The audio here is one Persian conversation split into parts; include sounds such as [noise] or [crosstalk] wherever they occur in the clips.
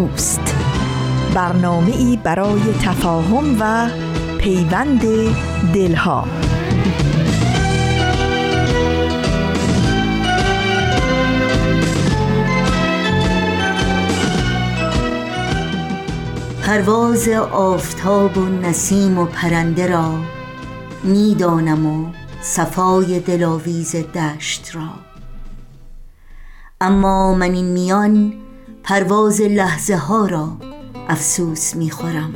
دوست. برنامه ای برای تفاهم و پیوند دلها. پرواز آفتاب و نسیم و پرنده را می‌دانم و صفای دلاویز دشت را. اما من این میان پرواز لحظه ها را افسوس می‌خورم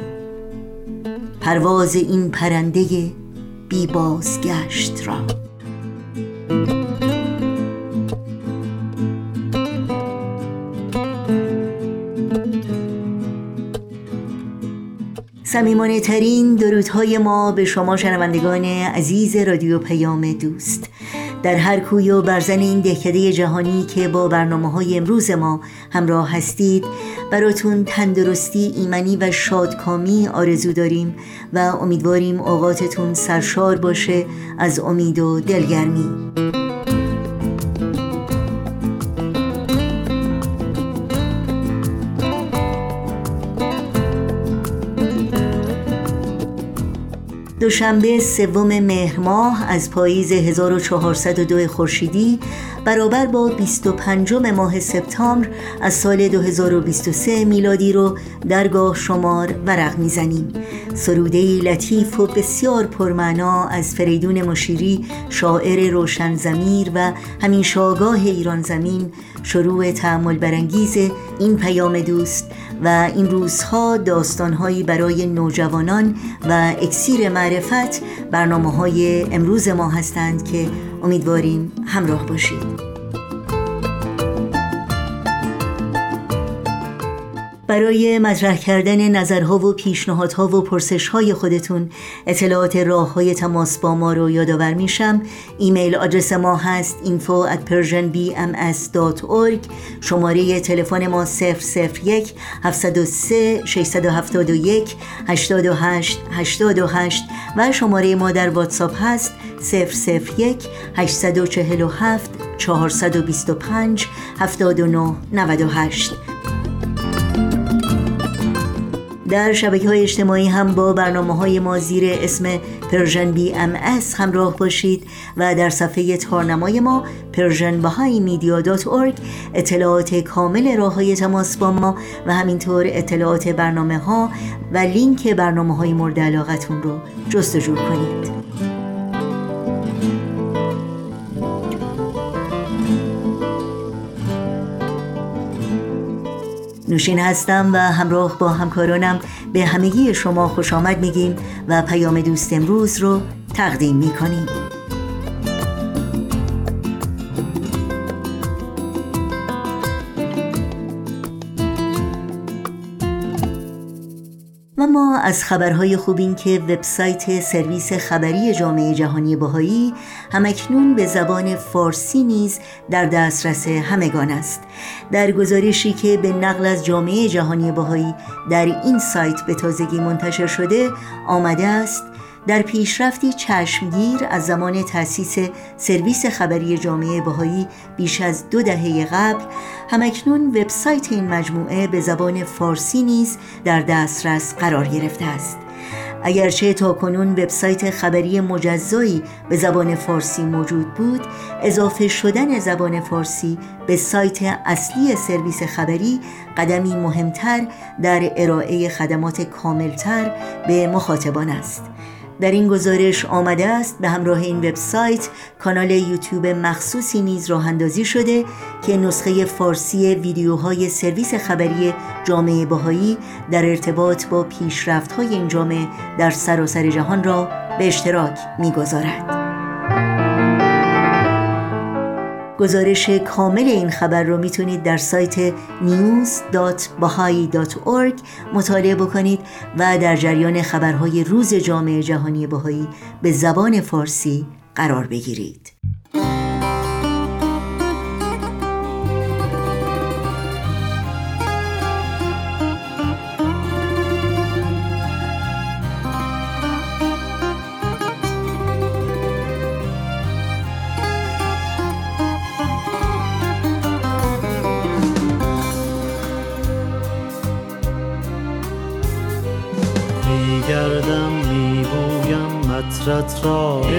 پرواز این پرنده بی بازگشت را. سمیمانه ترین درودهای ما به شما شنوندگان عزیز رادیو پیام دوست. در هر کوی و برزن این دهکده جهانی که با برنامه های امروز ما همراه هستید براتون تندرستی ایمنی و شادکامی آرزو داریم و امیدواریم اوقاتتون سرشار باشه از امید و دلگرمی. دوشنبه سوم مهر ماه از پاییز 1402 خورشیدی برابر با 25 ماه سپتامبر از سال 2023 میلادی رو درگاه شمار ورق می‌زنیم. سروده لطیف و بسیار پرمعنا از فریدون مشیری شاعر روشن زمیر و همین شاگاه ایران زمین شروع تعمل برانگیز این پیام دوست و این روزها داستانهایی برای نوجوانان و اکسیر معرفت برنامه های امروز ما هستند که امیدواریم همراه باشید. برای مطرح کردن نظرها و پیشنهادها و پرسشهای خودتون اطلاعات راه های تماس با ما رو یادآور میشم. ایمیل آدرس ما هست info at persianbms.org شماره تلفن ما 001 703 671 828 828 و شماره ما در واتساپ هست 001 847 425 79 98 در شبکه های اجتماعی هم با برنامه های ما زیر اسم Persian BMS همراه باشید و در صفحه تارنمای ما Persian Bahai Media dot اطلاعات کامل راه های تماس با ما و همینطور اطلاعات برنامه ها و لینک برنامه های مورد علاقتون رو جستجو کنید. نوشین هستم و همراه با همکارانم به همگی شما خوش آمد میگیم و پیام دوست امروز رو تقدیم می‌کنیم. ما از خبرهای خوب این که وبسایت سرویس خبری جامعه جهانی بهایی همکنون به زبان فارسی نیز در دسترس همگان است. در گزارشی که به نقل از جامعه جهانی بهایی در این سایت به تازگی منتشر شده آمده است در پیشرفتی چشمگیر از زمان تأسیس سرویس خبری جامعه بهایی بیش از دو دهه قبل همکنون وبسایت این مجموعه به زبان فارسی نیز در دسترس قرار گرفته است. اگرچه تا کنون وبسایت خبری مجزایی به زبان فارسی موجود بود اضافه شدن زبان فارسی به سایت اصلی سرویس خبری قدمی مهمتر در ارائه خدمات کاملتر به مخاطبان است. در این گزارش آمده است به همراه این وبسایت کانال یوتیوب مخصوصی نیز راه اندازی شده که نسخه فارسی ویدیوهای سرویس خبری جامعه بهایی در ارتباط با پیشرفت‌های این جامعه در سراسر جهان را به اشتراک می‌گذارد. گزارش کامل این خبر رو می‌تونید در سایت news.bahai.org مطالعه بکنید و در جریان خبرهای روز جامعه جهانی بهایی به زبان فارسی قرار بگیرید. مطرت را ای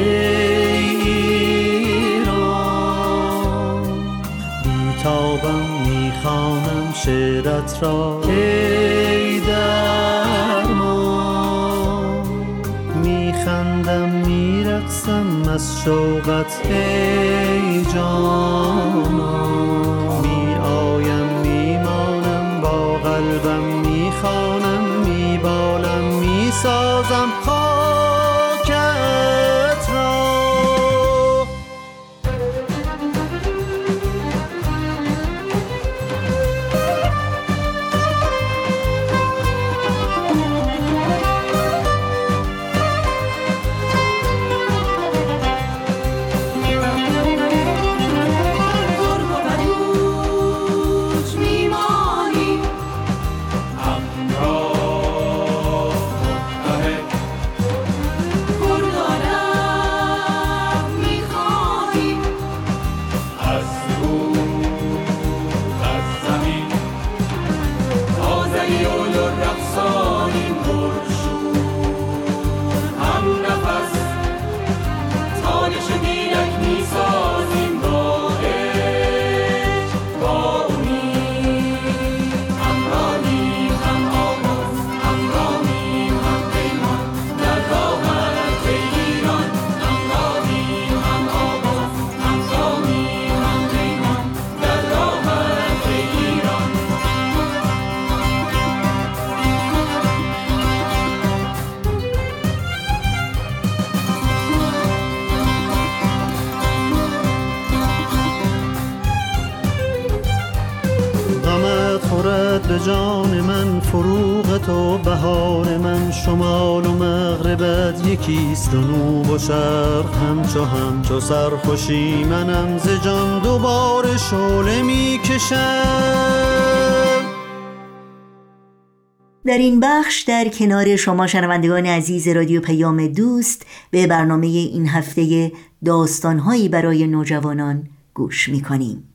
ایران. بیتابم می‌خوانم شعرت را ای درمان. میخندم میرقصم از شوقت ای جانا میآیم میمانم با قلبم می‌خوانم. سرخوشی منم ز جان دوباره شعله می‌کشم. در این بخش در کنار شما شنوندگان عزیز رادیو پیام دوست به برنامه این هفته داستانهایی برای نوجوانان گوش می‌کنیم.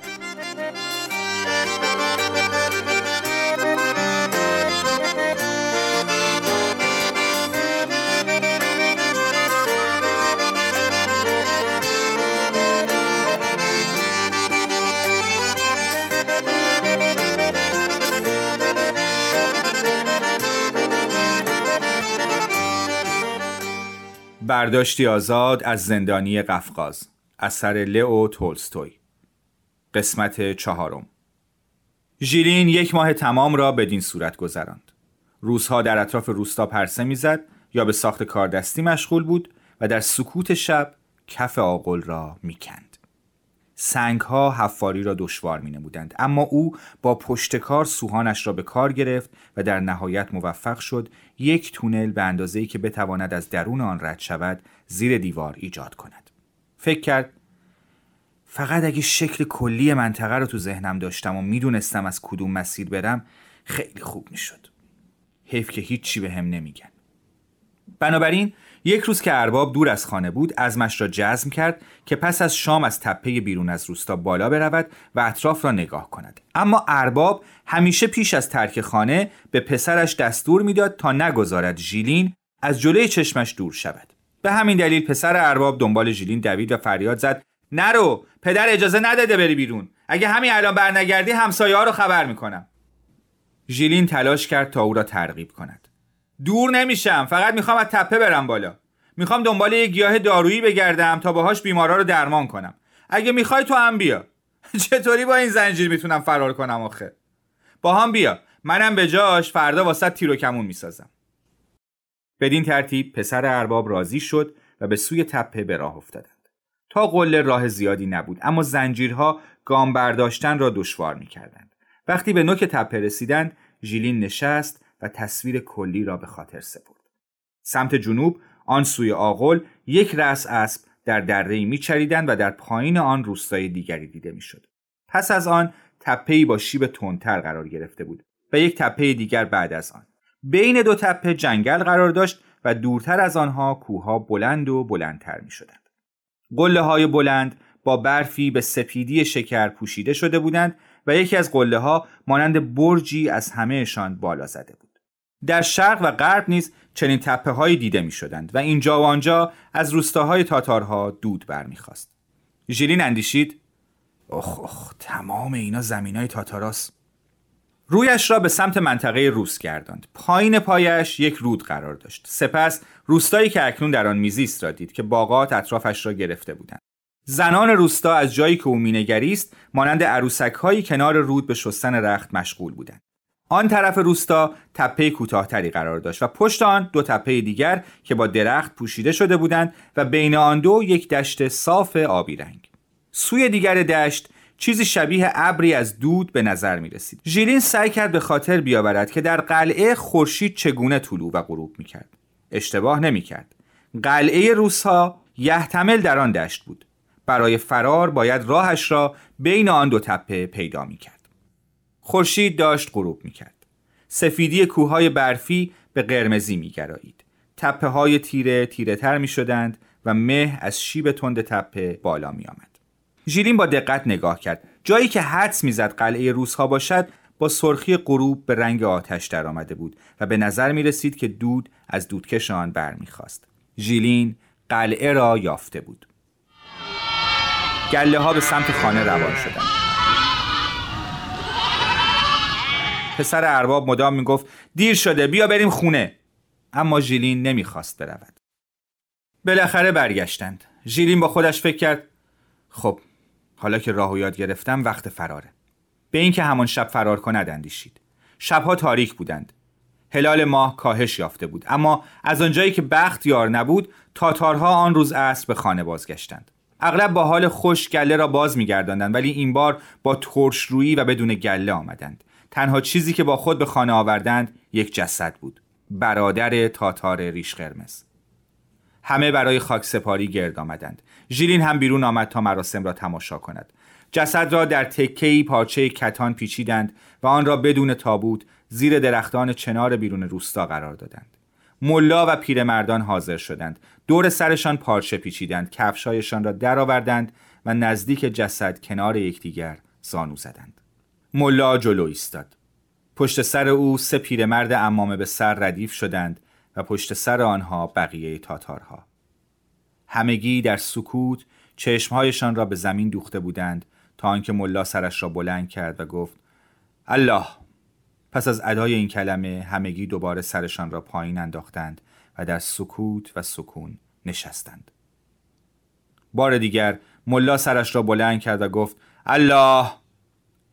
برداشتی آزاد از زندانی قفقاز. اثر لئو تولستوی. قسمت چهارم. ژیلین یک ماه تمام را بدین صورت گذراند. روزها در اطراف روستا پرسه می‌زد یا به ساخت کاردستی مشغول بود و در سکوت شب کف آقل را می‌کند. سنگ ها حفاری را دشوار می نمودند اما او با پشتکار سوهانش را به کار گرفت و در نهایت موفق شد یک تونل به اندازه‌ای که بتواند از درون آن رد شود زیر دیوار ایجاد کند. فکر کرد فقط اگه شکل کلی منطقه رو تو ذهنم داشتم و می‌دونستم از کدوم مسیر برم خیلی خوب می‌شد. حیف که هیچی به هم نمیگن. بنابراین یک روز که ارباب دور از خانه بود ازمش را جزم کرد که پس از شام از تپه بیرون از روستا بالا برود و اطراف را نگاه کند. اما ارباب همیشه پیش از ترک خانه به پسرش دستور می‌داد تا نگذارد ژیلین از جلوی چشمش دور شود. به همین دلیل پسر ارباب دنبال ژیلین دوید و فریاد زد نرو پدر اجازه نداده بری بیرون. اگه همین الان برنگردی همسایه ها رو خبر می‌کنم. ژیلین تلاش کرد تا او را ترغیب کند. دور نمیشم. فقط می‌خوام از تپه برم بالا. می‌خوام دنبال یه گیاه دارویی بگردم تا باهاش بیمارا رو درمان کنم. اگه می‌خوای تو هم بیا. [laughs] چطوری با این زنجیر می‌تونم فرار کنم آخه؟ با هم بیا. منم به جاش فردا واسه تیر و کمون می‌سازم. بدین ترتیب پسر ارباب راضی شد و به سوی تپه به راه افتادند. تا قله راه زیادی نبود اما زنجیرها گام برداشتن را دشوار می‌کردند. وقتی به نوک تپه رسیدند ژیلین نشست و تصویر کلی را به خاطر سپرد سمت جنوب آن سوی آغل یک رأس اسب در دره میچریدند و در پایین آن روستای دیگری دیده می‌شد پس از آن تپهای با شیب تندتر قرار گرفته بود و یک تپه دیگر بعد از آن بین دو تپه جنگل قرار داشت و دورتر از آنها کوهها بلند و بلندتر می شدند. قله های بلند با برفی به سپیدی شکر پوشیده شده بودند و یکی از قله ها مانند برجی از همهشان بالا زده بود. در شرق و غرب نیز چنین تپه هایی دیده می شدند و اینجا و آنجا از روستاهای تاتارها دود برمیخواست. ژیلین اندیشید اخ اخ تمام اینا زمین های تاتاراست. رویش را به سمت منطقه روس گرداند. پایین پایش یک رود قرار داشت. سپس روستایی که اکنون در آن میزیست را دید که باغات اطرافش را گرفته بودند. زنان روستا از جایی که او مینگریست مانند عروسک هایی کنار رود به شستن رخت مشغول بودند. آن طرف روستا تپه کوتاهتری قرار داشت و پشت آن دو تپه دیگر که با درخت پوشیده شده بودند و بین آن دو یک دشت صاف آبی رنگ. سوی دیگر دشت چیزی شبیه ابری از دود به نظر می رسید. ژیلین سعی کرد به خاطر بیاورد که در قلعه خورشید چگونه طلوع و غروب می کرد. اشتباه نمی کرد. قلعه روسها یحتمل در آن دشت بود. برای فرار باید راهش را بین آن دو تپه پیدا می کرد. خورشید داشت غروب می کرد. سفیدی کوههای برفی به قرمزی می گرایید. تپه های تیره تیره تر می شدند و مه از شیب تند تپه بالا می آمد. ژیلین با دقت نگاه کرد. جایی که حدس می‌زد قلعه روسها باشد با سرخی غروب به رنگ آتش در آمده بود و به نظر می رسید که دود از دودکش آن برمیخواست. ژیلین قلعه را یافته بود. گله ها به سمت خانه روان شدند. پسر ارباب مدام می‌گفت دیر شده بیا بریم خونه. اما ژیلین نمی‌خواست برود. بالاخره برگشتند. ژیلین با خودش فکر کرد خب حالا که راه و یاد گرفتم وقت فراره. به اینکه همان شب فرار کند اندیشید. شبها تاریک بودند. هلال ماه کاهش یافته بود اما از آنجایی که بخت یار نبود تاتارها آن روز عصر به خانه بازگشتند. اغلب با حال خوش گله را باز میگرداندند ولی این بار با ترش رویی و بدون گله آمدند. تنها چیزی که با خود به خانه آوردند یک جسد بود. برادر تاتار ریش قرمز. همه برای خاک سپاری گرد آمدند. ژیلین هم بیرون آمد تا مراسم را تماشا کند. جسد را در تکهی پارچه کتان پیچیدند و آن را بدون تابوت زیر درختان چنار بیرون روستا قرار دادند. ملا و پیرمردان حاضر شدند. دور سرشان پارچه پیچیدند. کفشایشان را درآوردند و نزدیک جسد کنار یکدیگر زانو زدند. ملا جلو ایستاد. پشت سر او سه پیرمرد امامه به سر ردیف شدند و پشت سر آنها بقیه تاتارها. همگی در سکوت چشمهایشان را به زمین دوخته بودند تا آنکه ملا سرش را بلند کرد و گفت الله! پس از ادای این کلمه همگی دوباره سرشان را پایین انداختند و در سکوت و سکون نشستند. بار دیگر ملا سرش را بلند کرد و گفت الله!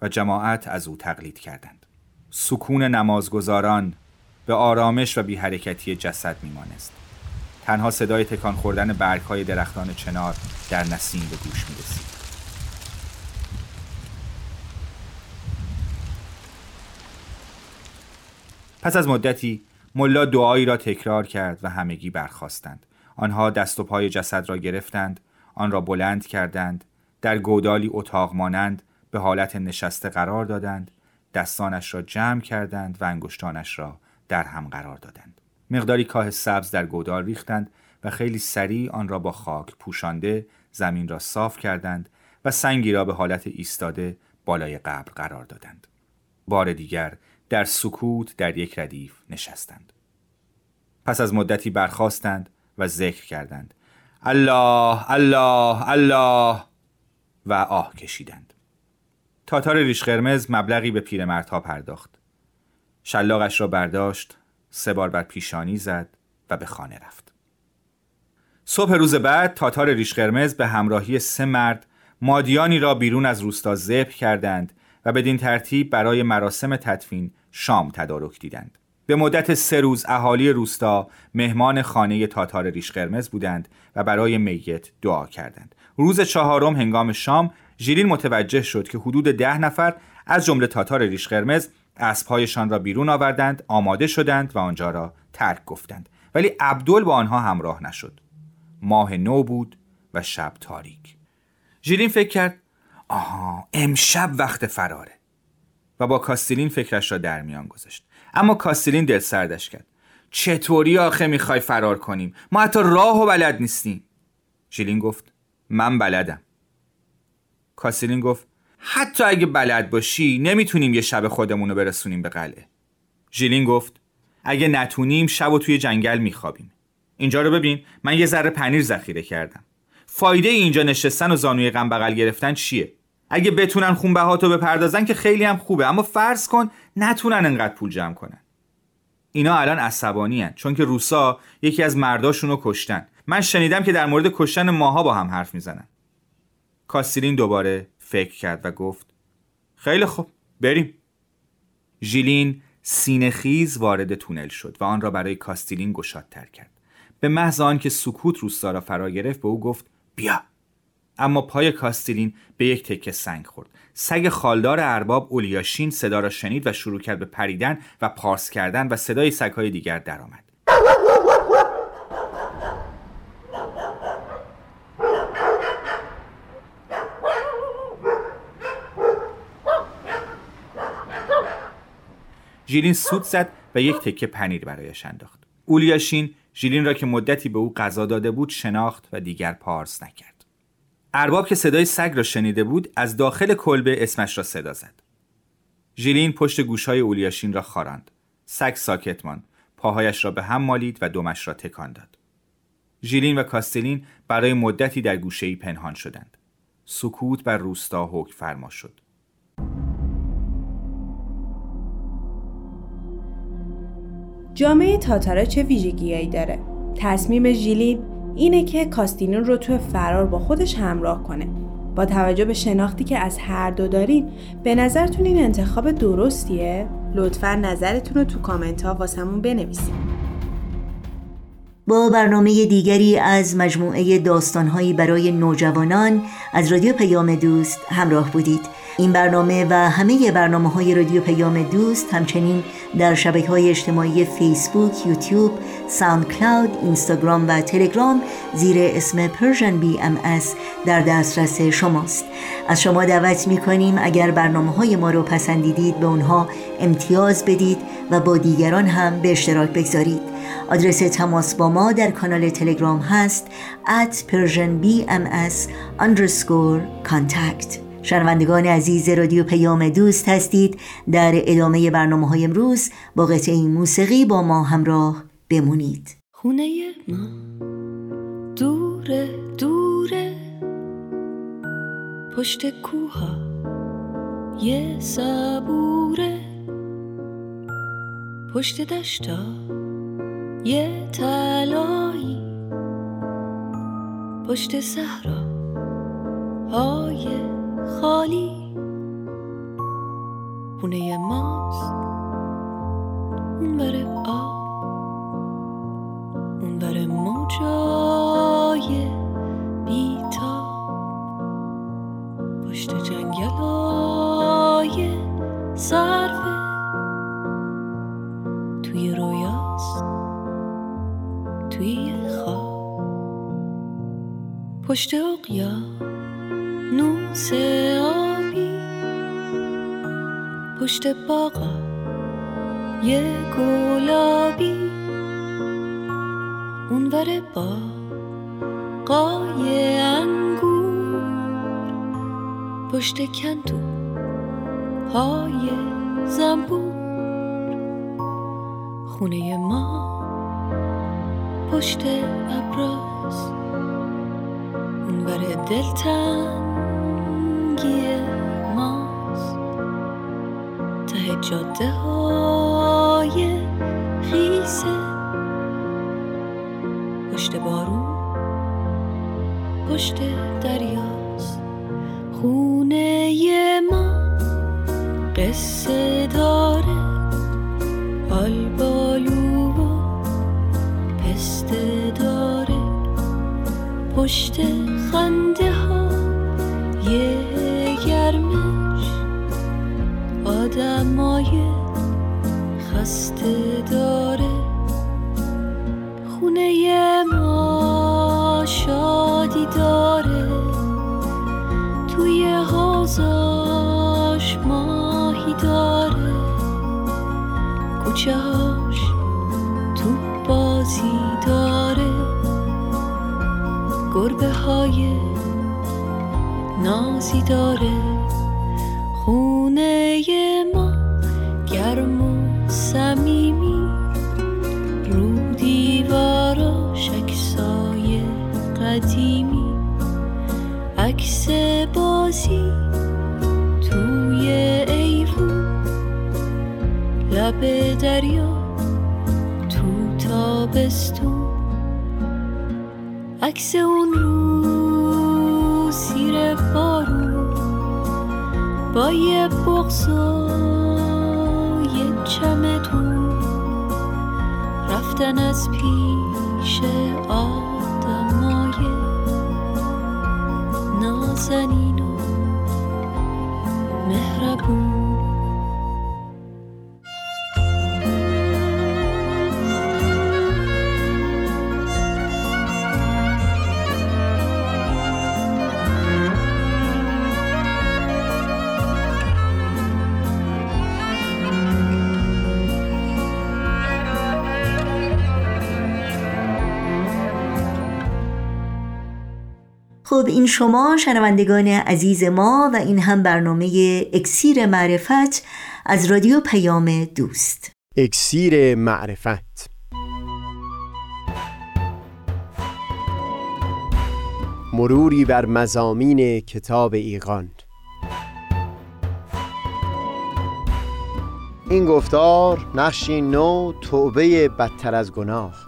و جماعت از او تقلید کردند سکون نمازگزاران به آرامش و بی حرکتی جسد میمانست تنها صدای تکان خوردن برگهای درختان چنار در نسیم به گوش می رسید. پس از مدتی ملا دعایی را تکرار کرد و همگی برخواستند. آنها دست و پای جسد را گرفتند، آن را بلند کردند، در گودالی اتاق مانند به حالت نشسته قرار دادند دستانش را جمع کردند و انگشتانش را در هم قرار دادند. مقداری کاه سبز در گودال ریختند و خیلی سریع آن را با خاک پوشانده زمین را صاف کردند و سنگی را به حالت ایستاده بالای قبر قرار دادند. بار دیگر در سکوت در یک ردیف نشستند. پس از مدتی برخواستند و ذکر کردند. الله الله الله! و آه کشیدند. تاتار ریش قرمز مبلغی به پیرمردها پرداخت. شلاقش را برداشت سه بار بر پیشانی زد و به خانه رفت. صبح روز بعد تاتار ریش قرمز به همراهی سه مرد مادیانی را بیرون از روستا ذبح کردند و بدین ترتیب برای مراسم تدفین شام تدارک دیدند. به مدت سه روز اهالی روستا مهمان خانه تاتار ریش قرمز بودند و برای میت دعا کردند. روز چهارم هنگام شام ژیلین متوجه شد که حدود ده نفر از جمله تاتار ریش قرمز اسبهایشان را بیرون آوردند آماده شدند و آنجا را ترک گفتند. ولی عبدل با آنها همراه نشد. ماه نو بود و شب تاریک. ژیلین فکر کرد آها امشب وقت فراره. و با کاستیلین فکرش را در میان گذاشت. اما کاستیلین دل سردش کرد. چطوری آخه می‌خوای فرار کنیم؟ ما حتی راه و بلد نیستیم. ژیلین گفت من بلدم. کاستیلین گفت حتی اگه بلد باشی نمی‌تونیم یه شب خودمون رو برسونیم به قلعه. ژیلین گفت اگه نتونیم شب و توی جنگل میخوابیم. اینجا رو ببین من یه ذره پنیر ذخیره کردم. فایده اینجا نشستن و زانوی غم بغل گرفتن چیه؟ اگه بتونن خونبهاتو بپردازن که خیلی هم خوبه اما فرض کن نتونن انقدر پول جمع کنن. اینا الان عصبانی هن چون که روسا یکی از مرداشون کشتن. من شنیدم که در مورد کشتن ماها با هم حرف می‌زنن. کاستیلین دوباره فکر کرد و گفت خیلی خوب بریم. ژیلین سینهخیز وارد تونل شد و آن را برای کاستیلین گشادتر کرد. به محض آنکه سکوت روستا را فرا گرفت به او گفت بیا. اما پای کاستیلین به یک تکه سنگ خورد. سگ خالدار ارباب اولیاشین صدا را شنید و شروع کرد به پریدن و پارس کردن و صدای سگهای دیگر درآمد. ژیلین سود زد و یک تکه پنیر برایش انداخت. اولیاشین ژیلین را که مدتی به او غذا داده بود شناخت و دیگر پارس نکرد. ارباب که صدای سگ را شنیده بود از داخل کلبه اسمش را صدا زد. ژیلین پشت گوشهای اولیاشین را خاراند. سگ ساکت ماند. پاهایش را به هم مالید و دمش را تکان داد. ژیلین و کاستلین برای مدتی در گوشهای پنهان شدند. سکوت بر روستا حکم فرما شد. جامعه تاتارا چه ویژگیهایی داره؟ تصمیم ژیلین اینه که کاستینون رو تو فرار با خودش همراه کنه. با توجه به شناختی که از هر دو دارین به نظرتون این انتخاب درستیه؟ لطفا نظرتون رو تو کامنت ها واسمون بنویسید. با برنامه دیگری از مجموعه داستانهایی برای نوجوانان از رادیو پیام دوست همراه بودید این برنامه و همه برنامه های رادیو پیام دوست همچنین در شبکه های اجتماعی فیسبوک، یوتیوب، ساوند کلاود، اینستاگرام و تلگرام زیر اسم بی ام در دسترس شماست. از شما دعوت می کنیم اگر برنامه های ما رو پسندیدید به اونها امتیاز بدید و با دیگران هم به اشتراک بگذارید. آدرس تماس با ما در کانال تلگرام هست at persianbms underscore contact. شنوندگان عزیز رادیو پیام دوست هستید. در ادامه برنامه های امروز با قطعه موسیقی با ما همراه بمونید. خونه ما دوره دوره پشت کوها یه صبوره پشت دشتا یه تلایی پشت صحرا های خالی. خونه ماست. اون بره آب. اون بره موجای بیتا پشت جنگل های صرفه توی رویاست. توی خواب. پشت اقیان پشت باغا یه گلابی. اونور با قای انگور پشت کندو های زنبور. خونه ما پشت ابراز. اونور دلتنگی جاده های خیسه پشت بارون. پشت های نازی داره. خونه ما گرم و صمیمی. رو دیواراش عکسای قدیمی. عکس بازی توی ایوون. لب دریا تو تابستون. عکس یه بغز و یه چمدون رفتن از پیش آدمای خب این شما شنوندگان عزیز ما و این هم برنامه اکسیر معرفت از رادیو پیام دوست. اکسیر معرفت. مروری بر مزامین کتاب ایقان این گفتار نقشی نو توبه بدتر از گناه.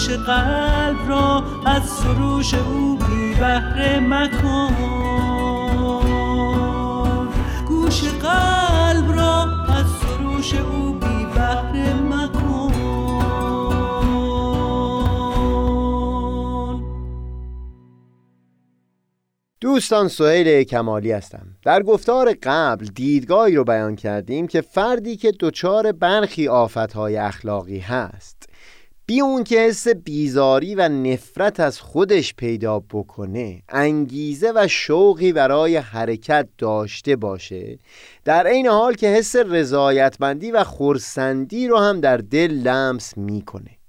گوش قلب را از سروش او بی بهره مکن. گوش قلب را از سروش او بی بهره مکن. دوستان سهیل کمالی هستم. در گفتار قبل دیدگاهی رو بیان کردیم که فردی که دچار برخی آفتهای اخلاقی هست. بی اون که حس بیزاری و نفرت از خودش پیدا بکنه انگیزه و شوقی برای حرکت داشته باشه. در عین حال که حس رضایتمندی و خورسندی رو هم در دل لمس می‌کنه.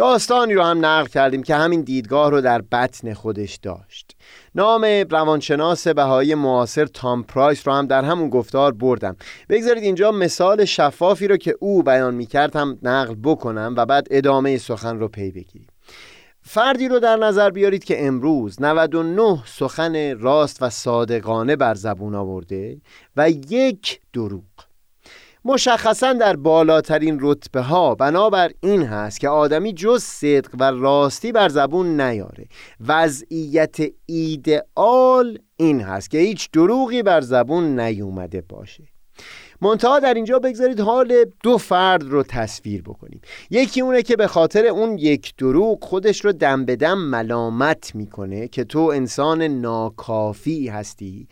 داستانی رو هم نقل کردیم که همین دیدگاه رو در بطن خودش داشت. نام روانشناس بهایی معاصر تام پرایس رو هم در همون گفتار بردم. بگذارید اینجا مثال شفافی رو که او بیان می‌کرد هم نقل بکنم و بعد ادامه سخن رو پی بگیریم. فردی رو در نظر بیارید که امروز 99 سخن راست و صادقانه بر زبون آورده و یک دروغ مشخصا در بالاترین رتبه ها بنابر این هست که آدمی جز صدق و راستی بر زبون نیاره. وضعیت ایدئال این هست که هیچ دروغی بر زبون نیومده باشه. منتها در اینجا بگذارید حال دو فرد رو تصویر بکنیم. یکی اونه که به خاطر اون یک دروغ خودش رو دم به دم ملامت می‌کنه که تو انسان ناکافی هستی.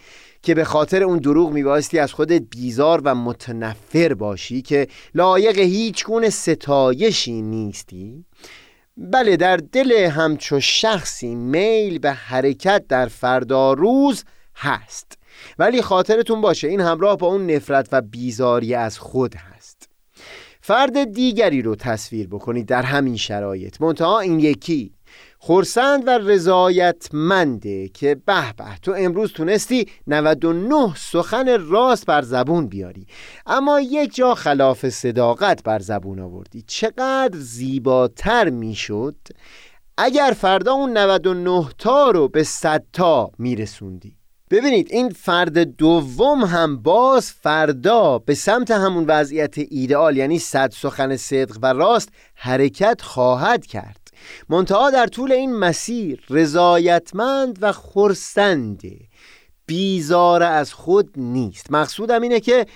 که به خاطر اون دروغ میبایستی از خودت بیزار و متنفر باشی که لایق هیچ گونه ستایشی نیستی؟ بله در دل همچو شخصی میل به حرکت در فردا روز هست. ولی خاطرتون باشه این همراه با اون نفرت و بیزاری از خود هست. فرد دیگری رو تصویر بکنید در همین شرایط. منتها این یکی. خورسند و رضایتمنده که به به تو امروز تونستی 99 سخن راست بر زبون بیاری. اما یک جا خلاف صداقت بر زبون آوردی. چقدر زیباتر می‌شد اگر فردا اون 99 تا رو به 100 تا میرسوندی. ببینید این فرد دوم هم باز فردا به سمت همون وضعیت ایدئال یعنی صد سخن صدق و راست حرکت خواهد کرد. منتها در طول این مسیر رضایتمند و خرسنده بیزار از خود نیست. مقصودم اینه که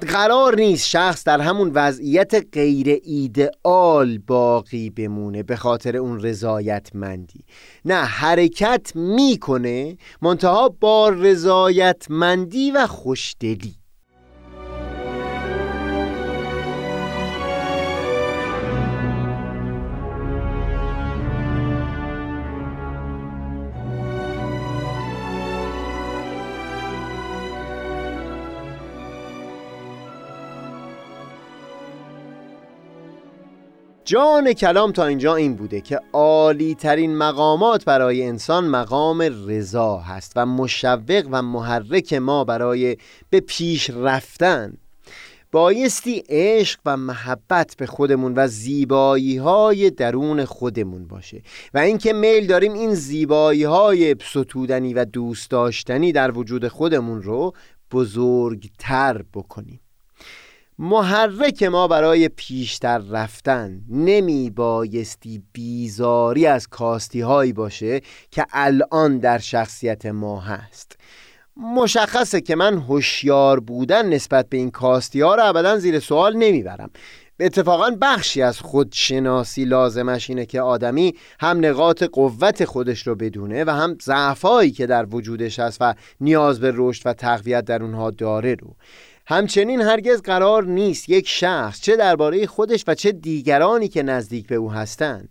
قرار نیست شخص در همون وضعیت غیر ایدئال باقی بمونه به خاطر اون رضایتمندی. نه حرکت می‌کنه منتها با رضایتمندی و خوشدلی. جان کلام تا اینجا این بوده که عالی ترین مقامات برای انسان مقام رضا هست و مشوق و محرک ما برای به پیش رفتن. بایستی عشق و محبت به خودمون و زیبایی های درون خودمون باشه و اینکه میل داریم این زیبایی های ستودنی و دوست داشتنی در وجود خودمون رو بزرگتر بکنیم. محرک ما برای پیشتر رفتن نمی بایستی بیزاری از کاستی هایی باشه که الان در شخصیت ما هست. مشخصه که من هوشیار بودن نسبت به این کاستی ها رو ابدا زیر سوال نمی‌برم. اتفاقا بخشی از خودشناسی لازمش اینه که آدمی هم نقاط قوت خودش رو بدونه و هم ضعفایی که در وجودش هست و نیاز به رشد و تقویت در اونها داره رو. همچنین هرگز قرار نیست یک شخص چه درباره خودش و چه دیگرانی که نزدیک به او هستند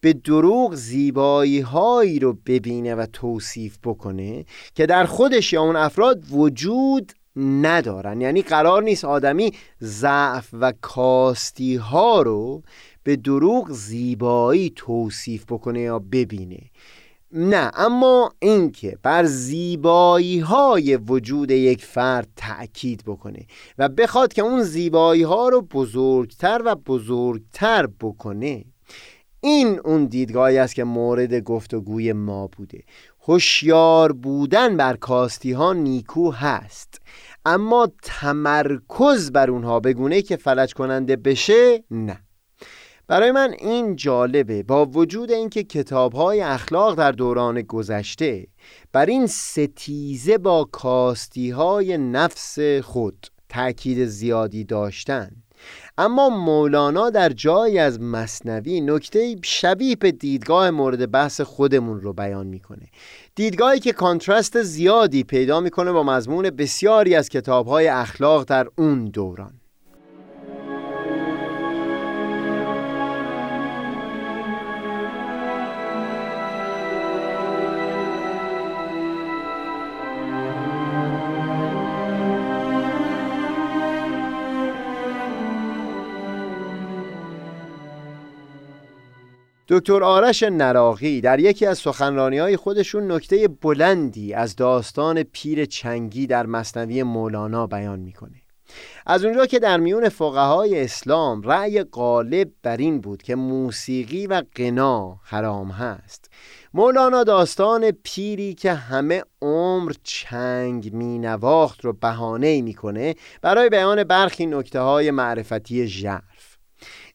به دروغ زیبایی هایی رو ببینه و توصیف بکنه که در خودش یا اون افراد وجود ندارن. یعنی قرار نیست آدمی ضعف و کاستی ها رو به دروغ زیبایی توصیف بکنه یا ببینه. نه اما اینکه بر زیبایی های وجود یک فرد تأکید بکنه و بخواد که اون زیبایی ها رو بزرگتر و بزرگتر بکنه این اون دیدگاهی است که مورد گفتگوی ما بوده. هوشیار بودن بر کاستی ها نیکو هست اما تمرکز بر اونها بگونه که فلج کننده بشه نه. برای من این جالبه با وجود اینکه کتاب های اخلاق در دوران گذشته بر این ستیزه با کاستی های نفس خود تأکید زیادی داشتن. اما مولانا در جایی از مصنوی نکته شبیه به دیدگاه مورد بحث خودمون رو بیان می‌کنه. دیدگاهی که کانترست زیادی پیدا می‌کنه با مضمون بسیاری از کتاب های اخلاق در اون دوران. دکتر آرش نراقی در یکی از سخنرانی های خودشون نکته بلندی از داستان پیر چنگی در مصنوی مولانا بیان می‌کنه. از اونجا که در میون فقهای اسلام رأی غالب بر این بود که موسیقی و قنا حرام هست. مولانا داستان پیری که همه عمر چنگ می نواخت رو بهانه می‌کنه برای بیان برخی نکته های معرفتی ژرف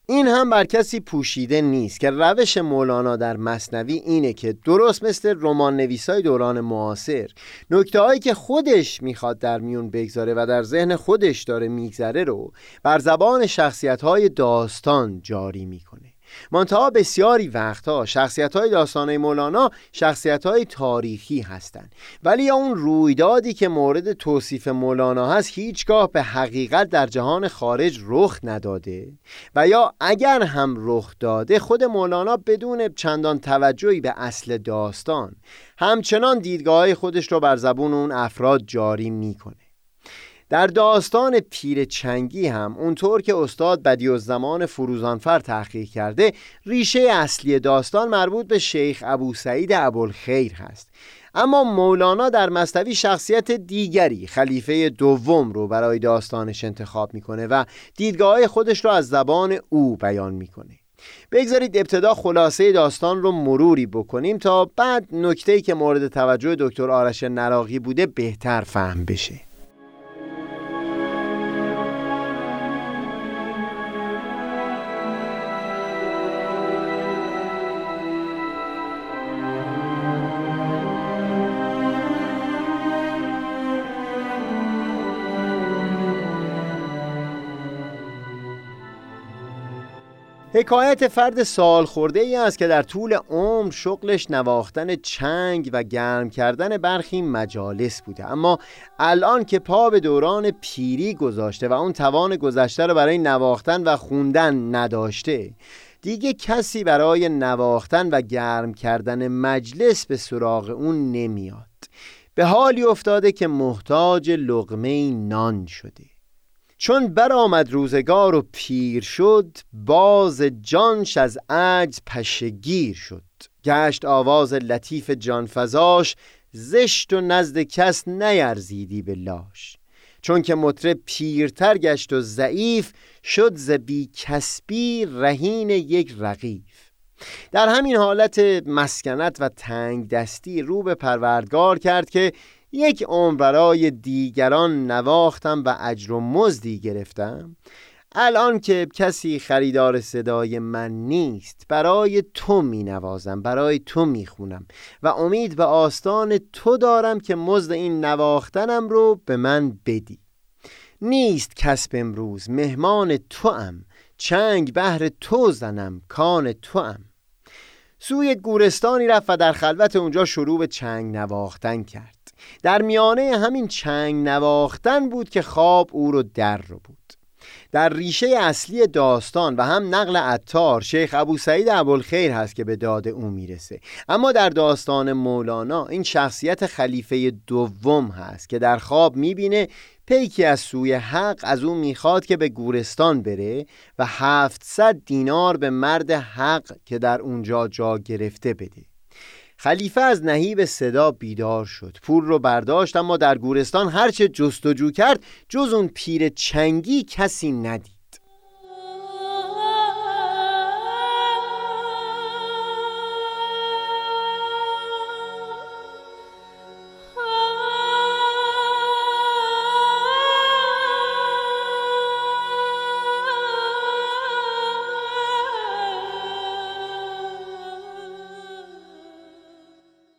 این هم بر کسی پوشیده نیست که روش مولانا در مصنوی اینه که درست مثل رمان نویسای دوران معاصر نکته هایی که خودش می‌خواد در میون بگذاره و در ذهن خودش داره میگذره رو بر زبان شخصیت های داستان جاری می‌کنه. منتها بسیاری وقتها شخصیت های داستانه مولانا شخصیت های تاریخی هستند. ولی اون رویدادی که مورد توصیف مولانا هست هیچگاه به حقیقت در جهان خارج رخ نداده و یا اگر هم رخ داده خود مولانا بدون چندان توجهی به اصل داستان همچنان دیدگاه خودش رو بر زبون اون افراد جاری می‌کنه. در داستان پیر چنگی هم اونطور که استاد بدی زمان فروزانفر تحقیق کرده ریشه اصلی داستان مربوط به شیخ ابو سعید ابوالخیر هست. اما مولانا در مستوی شخصیت دیگری خلیفه دوم رو برای داستانش انتخاب می‌کنه و دیدگاه خودش رو از زبان او بیان می‌کنه. بگذارید ابتدا خلاصه داستان رو مروری بکنیم تا بعد نکته‌ای که مورد توجه دکتر آرش نراقی بوده بهتر فهم بشه. حکایت فرد سال خورده ای است که در طول عمر شغلش نواختن چنگ و گرم کردن برخی مجالس بوده. اما الان که پا به دوران پیری گذاشته و اون توان گذشته رو برای نواختن و خوندن نداشته دیگه کسی برای نواختن و گرم کردن مجلس به سراغ اون نمیاد. به حالی افتاده که محتاج لغمه نان شده. چون برآمد روزگار و پیر شد باز جانش از عجز پشگیر شد. گشت آواز لطیف جانفزاش زشت و نزد کس نیرزیدی به لاش. چون که مطرب پیرتر گشت و ضعیف شد ز بی کسبی رهین یک رقیف. در همین حالت مسکنت و تنگ دستی رو به پروردگار کرد که یک عمر برای دیگران نواختم و اجر و مزدی گرفتم. الان که کسی خریدار صدای من نیست برای تو می نوازم برای تو می خونم و امید به آستان تو دارم که مزد این نواختنم رو به من بدی. نیست کسب امروز مهمان تو ام چنگ بهر تو زنم کان تو ام سوی گورستانی رفت و در خلوت اونجا شروع به چنگ نواختن کرد. در میانه همین چنگ نواختن بود که خواب او رو در رو بود. در ریشه اصلی داستان و هم نقل عطار شیخ ابو سعید ابوالخیر هست که به داد او می‌رسه. اما در داستان مولانا این شخصیت خلیفه دوم هست که در خواب می‌بینه پیکی از سوی حق از او می‌خواد که به گورستان بره و هفتصد دینار به مرد حق که در اونجا جا گرفته بده. خلیفه از نهیب صدا بیدار شد. پول رو برداشت اما در گورستان هرچه جستجو کرد جز اون پیر چنگی کسی ندید.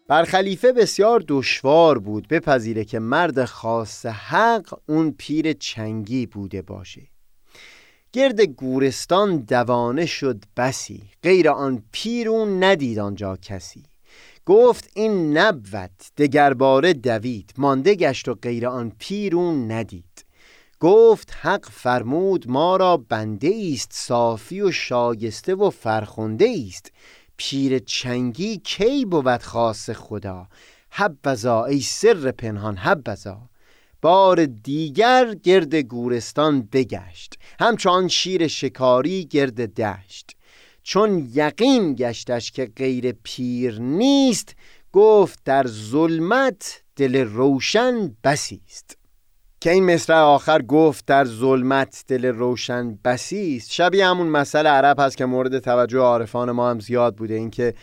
بر خلیفه بسیار دشوار بود بپذیره که مرد خاص حق اون پیر چنگی بوده باشه. گرد گورستان دوانه شد بسی غیر آن پیر اون ندید آنجا کسی. گفت این نبود دگرباره دوید مانده گشت و غیر آن پیر اون ندید. گفت حق فرمود ما را بنده است صافی و شاگسته و فرخنده است پیر چنگی کی بود خاص خدا؟ حبذا ای سر پنهان حبذا. بار دیگر گرد گورستان بگشت همچون شیر شکاری گرد دشت. چون یقین گشتش که غیر پیر نیست گفت در ظلمت دل روشن بسیست. که این مصرع آخر گفت در ظلمت دل روشن بسیست شبیه همون مسئله عرب هست که مورد توجه عارفان ما هم زیاد بوده اینکه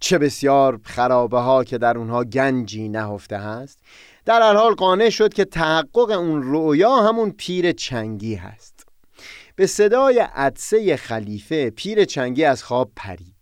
چه بسیار خرابه ها که در اونها گنجی نهفته هست. در هر حال قانع شد که تحقق اون رویا همون پیر چنگی هست. به صدای عدسه خلیفه پیر چنگی از خواب پرید.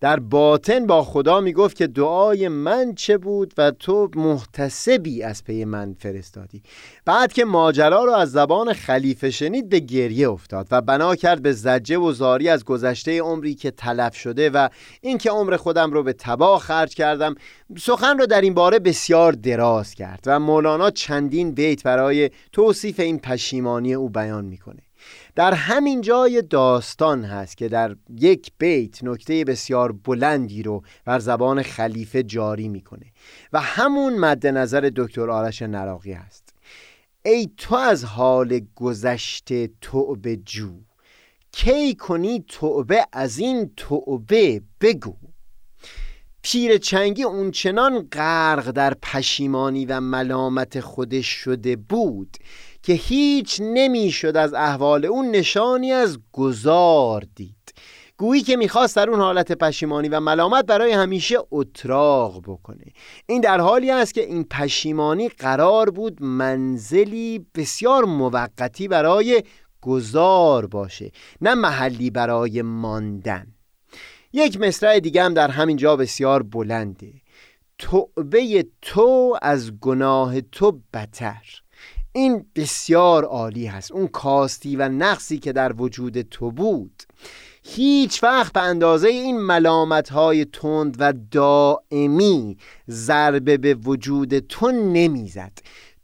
در باطن با خدا می‌گفت که دعای من چه بود و تو محتسبی از پی من فرستادی. بعد که ماجرا رو از زبان خلیفه شنید به گریه افتاد و بنا کرد به زجه و زاری از گذشته عمری که تلف شده و اینکه عمر خودم رو به تباه خرج کردم سخن رو در این باره بسیار دراز کرد و مولانا چندین بیت برای توصیف این پشیمانی او بیان می‌کنه. در همین جای داستان هست که در یک بیت نکته بسیار بلندی رو بر زبان خلیفه جاری می‌کنه و همون مد نظر دکتر آرش نراقی هست. ای تو از حال گذشته توبه جو کی کنی توبه از این توبه بگو. پیر چنگی اونچنان غرق در پشیمانی و ملامت خودش شده بود که هیچ نمی‌شد از احوال اون نشانی از گذار دید. گویی که می‌خواست در اون حالت پشیمانی و ملامت برای همیشه اتراق بکنه. این در حالی است که این پشیمانی قرار بود منزلی بسیار موقتی برای گذار باشه نه محلی برای ماندن. یک مصرع دیگه هم در همین جا بسیار بلنده. توبه تو از گناه تو بتر این بسیار عالی هست. اون کاستی و نقصی که در وجود تو بود. هیچ وقت به اندازه این ملامت های تند و دائمی ضربه به وجود تو نمی‌زد.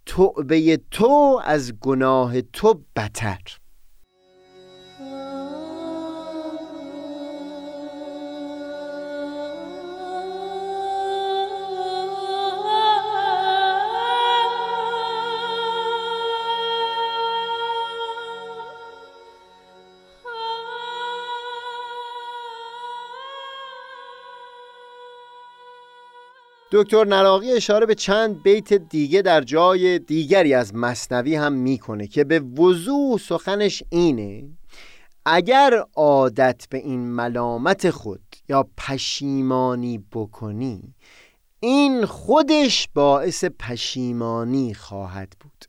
توبه تو از گناه تو بتر دکتر نراقی اشاره به چند بیت دیگه در جای دیگری از مصنوی هم می‌کنه که به وضوح سخنش اینه اگر عادت به این ملامت خود یا پشیمانی بکنی این خودش باعث پشیمانی خواهد بود.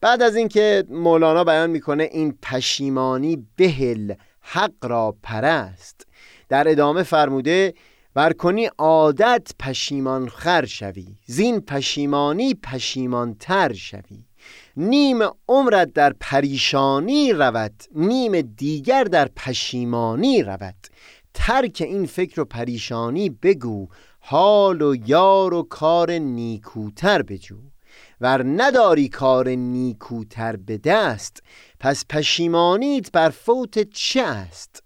بعد از اینکه مولانا بیان می‌کنه این پشیمانی بهل حق را پرست در ادامه فرموده ور کنی عادت پشیمان خر شوی زین پشیمانی پشیمان تر شوی. نیم عمرت در پریشانی رود نیم دیگر در پشیمانی رود. ترک این فکر و پریشانی بگو حال و یار و کار نیکوتر بجو. ور نداری کار نیکوتر به دست پس پشیمانیت بر فوت چه است؟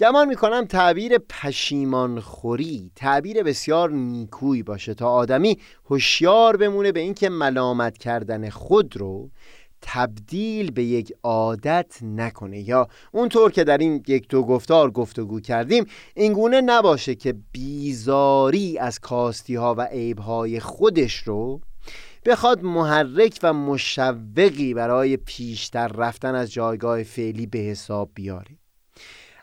گمان می‌کنم تعبیر پشیمان خوری تعبیر بسیار نیکویی باشه تا آدمی هوشیار بمونه به اینکه ملامت کردن خود رو تبدیل به یک عادت نکنه. یا اونطور که در این یک دو گفتار گفتگو کردیم اینگونه نباشه که بیزاری از کاستی ها و عیب های خودش رو بخواد محرک و مشوقی برای پیشتر رفتن از جایگاه فعلی به حساب بیاره.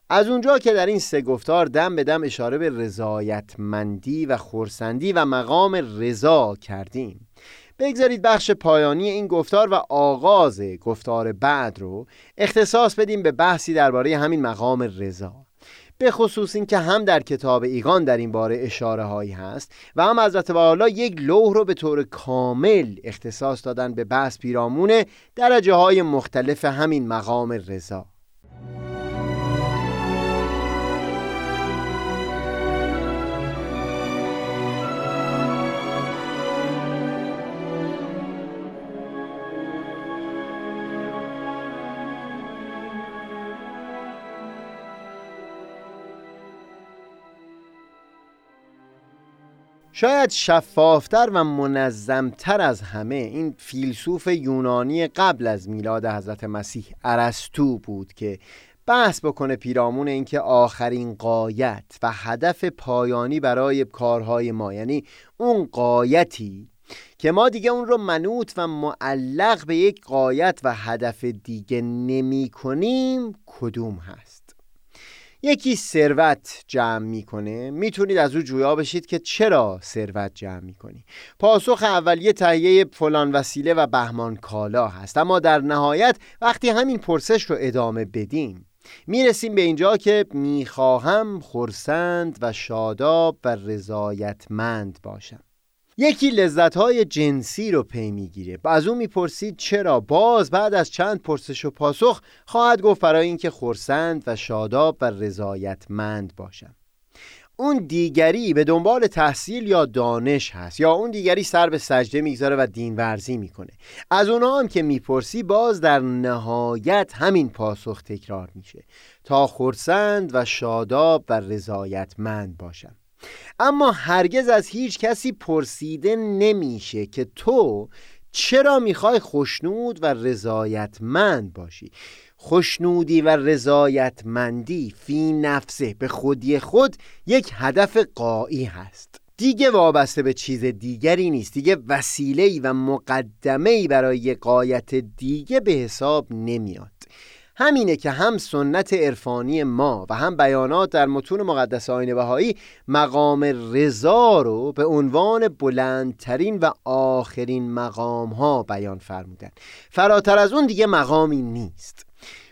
از اونجا که در این سه گفتار دم به دم اشاره به رضایتمندی و خورسندی و مقام رضا کردیم. بگذارید بخش پایانی این گفتار و آغاز گفتار بعد رو اختصاص بدیم به بحثی درباره همین مقام رضا. به خصوص این که هم در کتاب ایگان در این باره اشاره هایی هست و هم حضرت والا یک لوح رو به طور کامل اختصاص دادن به بحث پیرامون درجه های مختلف همین مقام رضا. شاید شفافتر و منظمتر از همه این فیلسوف یونانی قبل از میلاد حضرت مسیح ارسطو بود که بحث بکنه پیرامون اینکه آخرین قایت و هدف پایانی برای کارهای ما. یعنی اون قایتی که ما دیگه اون رو منوط و معلق به یک قایت و هدف دیگه نمی کنیم کدوم هست؟ یکی ثروت جمع می‌کنه. می‌تونید از او جویا بشید که چرا ثروت جمع می‌کنی؟ پاسخ اولیه تهیه فلان وسیله و بهمان کالا هست. اما در نهایت وقتی همین پرسش رو ادامه بدیم می‌رسیم به اینجا که می‌خواهم خرسند و شاداب و رضایتمند باشم. یکی لذتهای جنسی رو پی می‌گیره. از اون می‌پرسید چرا؟ باز بعد از چند پرسش و پاسخ خواهد گفت برای اینکه خرسند و شاداب و رضایتمند باشم. اون دیگری به دنبال تحصیل یا دانش هست یا اون دیگری سر به سجده می‌گذاره و دین ورزی می‌کنه. از اونها هم که می‌پرسی باز در نهایت همین پاسخ تکرار میشه. تا خرسند و شاداب و رضایتمند باشم. اما هرگز از هیچ کسی پرسیده نمیشه که تو چرا می‌خوای خوشنود و رضایتمند باشی؟ خوشنودی و رضایتمندی فی نفسه به خودی خود یک هدف قایی هست. دیگه وابسته به چیز دیگری نیست. دیگه وسیله‌ای و مقدمه‌ای برای قایت دیگه به حساب نمیاد. همینه که هم سنت عرفانی ما و هم بیانات در متون مقدس آین بهایی مقام رضا رو به عنوان بلندترین و آخرین مقام ها بیان فرمودن. فراتر از اون دیگه مقامی نیست.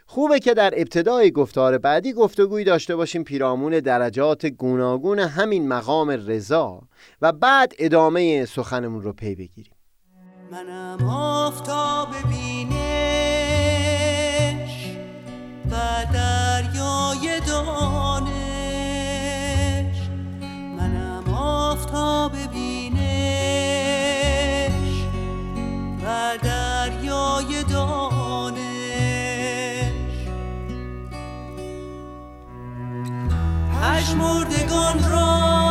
خوبه که در ابتدای گفتار بعدی گفتگویی داشته باشیم پیرامون درجات گوناگون همین مقام رضا و بعد ادامه سخنمون رو پی بگیریم. منم آفتاب بینش و دریای دانش. منم آفتاب بینش و دریای دانش. پژمردگان را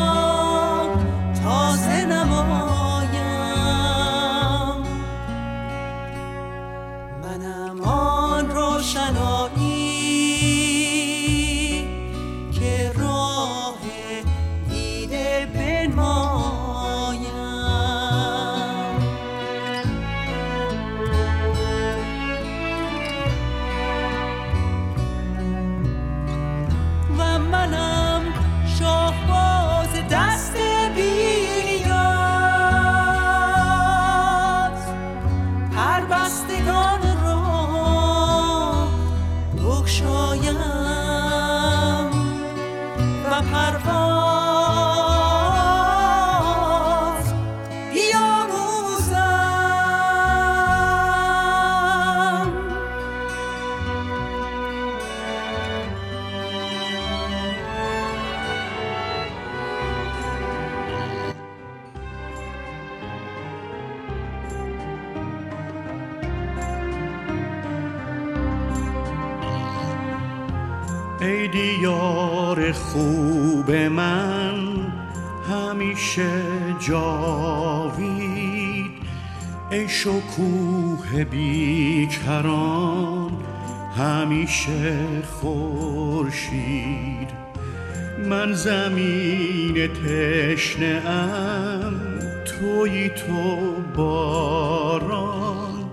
همیشه خورشید. من زمین تشنه ام توی تو باران.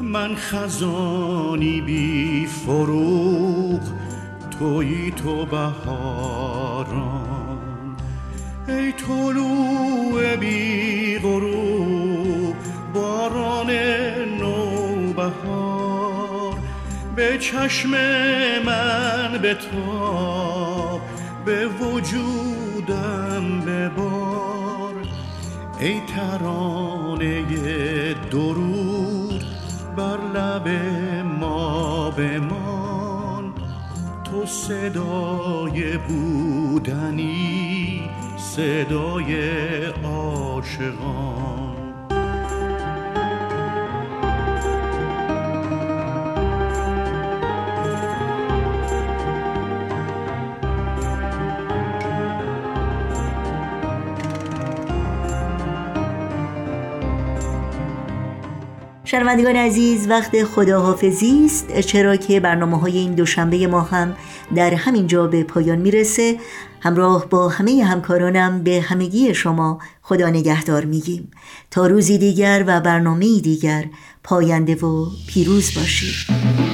من خزانی بی فروغ توی تو بهاران چشم من به تاب به وجودم ببار. ای ترانه درود بر لب ما بمان. تو صدای بودنی صدای عاشقان. شنوندگان عزیز وقت خداحافظی است. چرا که برنامه های این دوشنبه ما هم در همین جا به پایان می‌رسه. همراه با همه همکارانم به همگی شما خدا نگهدار میگیم. تا روزی دیگر و برنامه دیگر پاینده و پیروز باشید.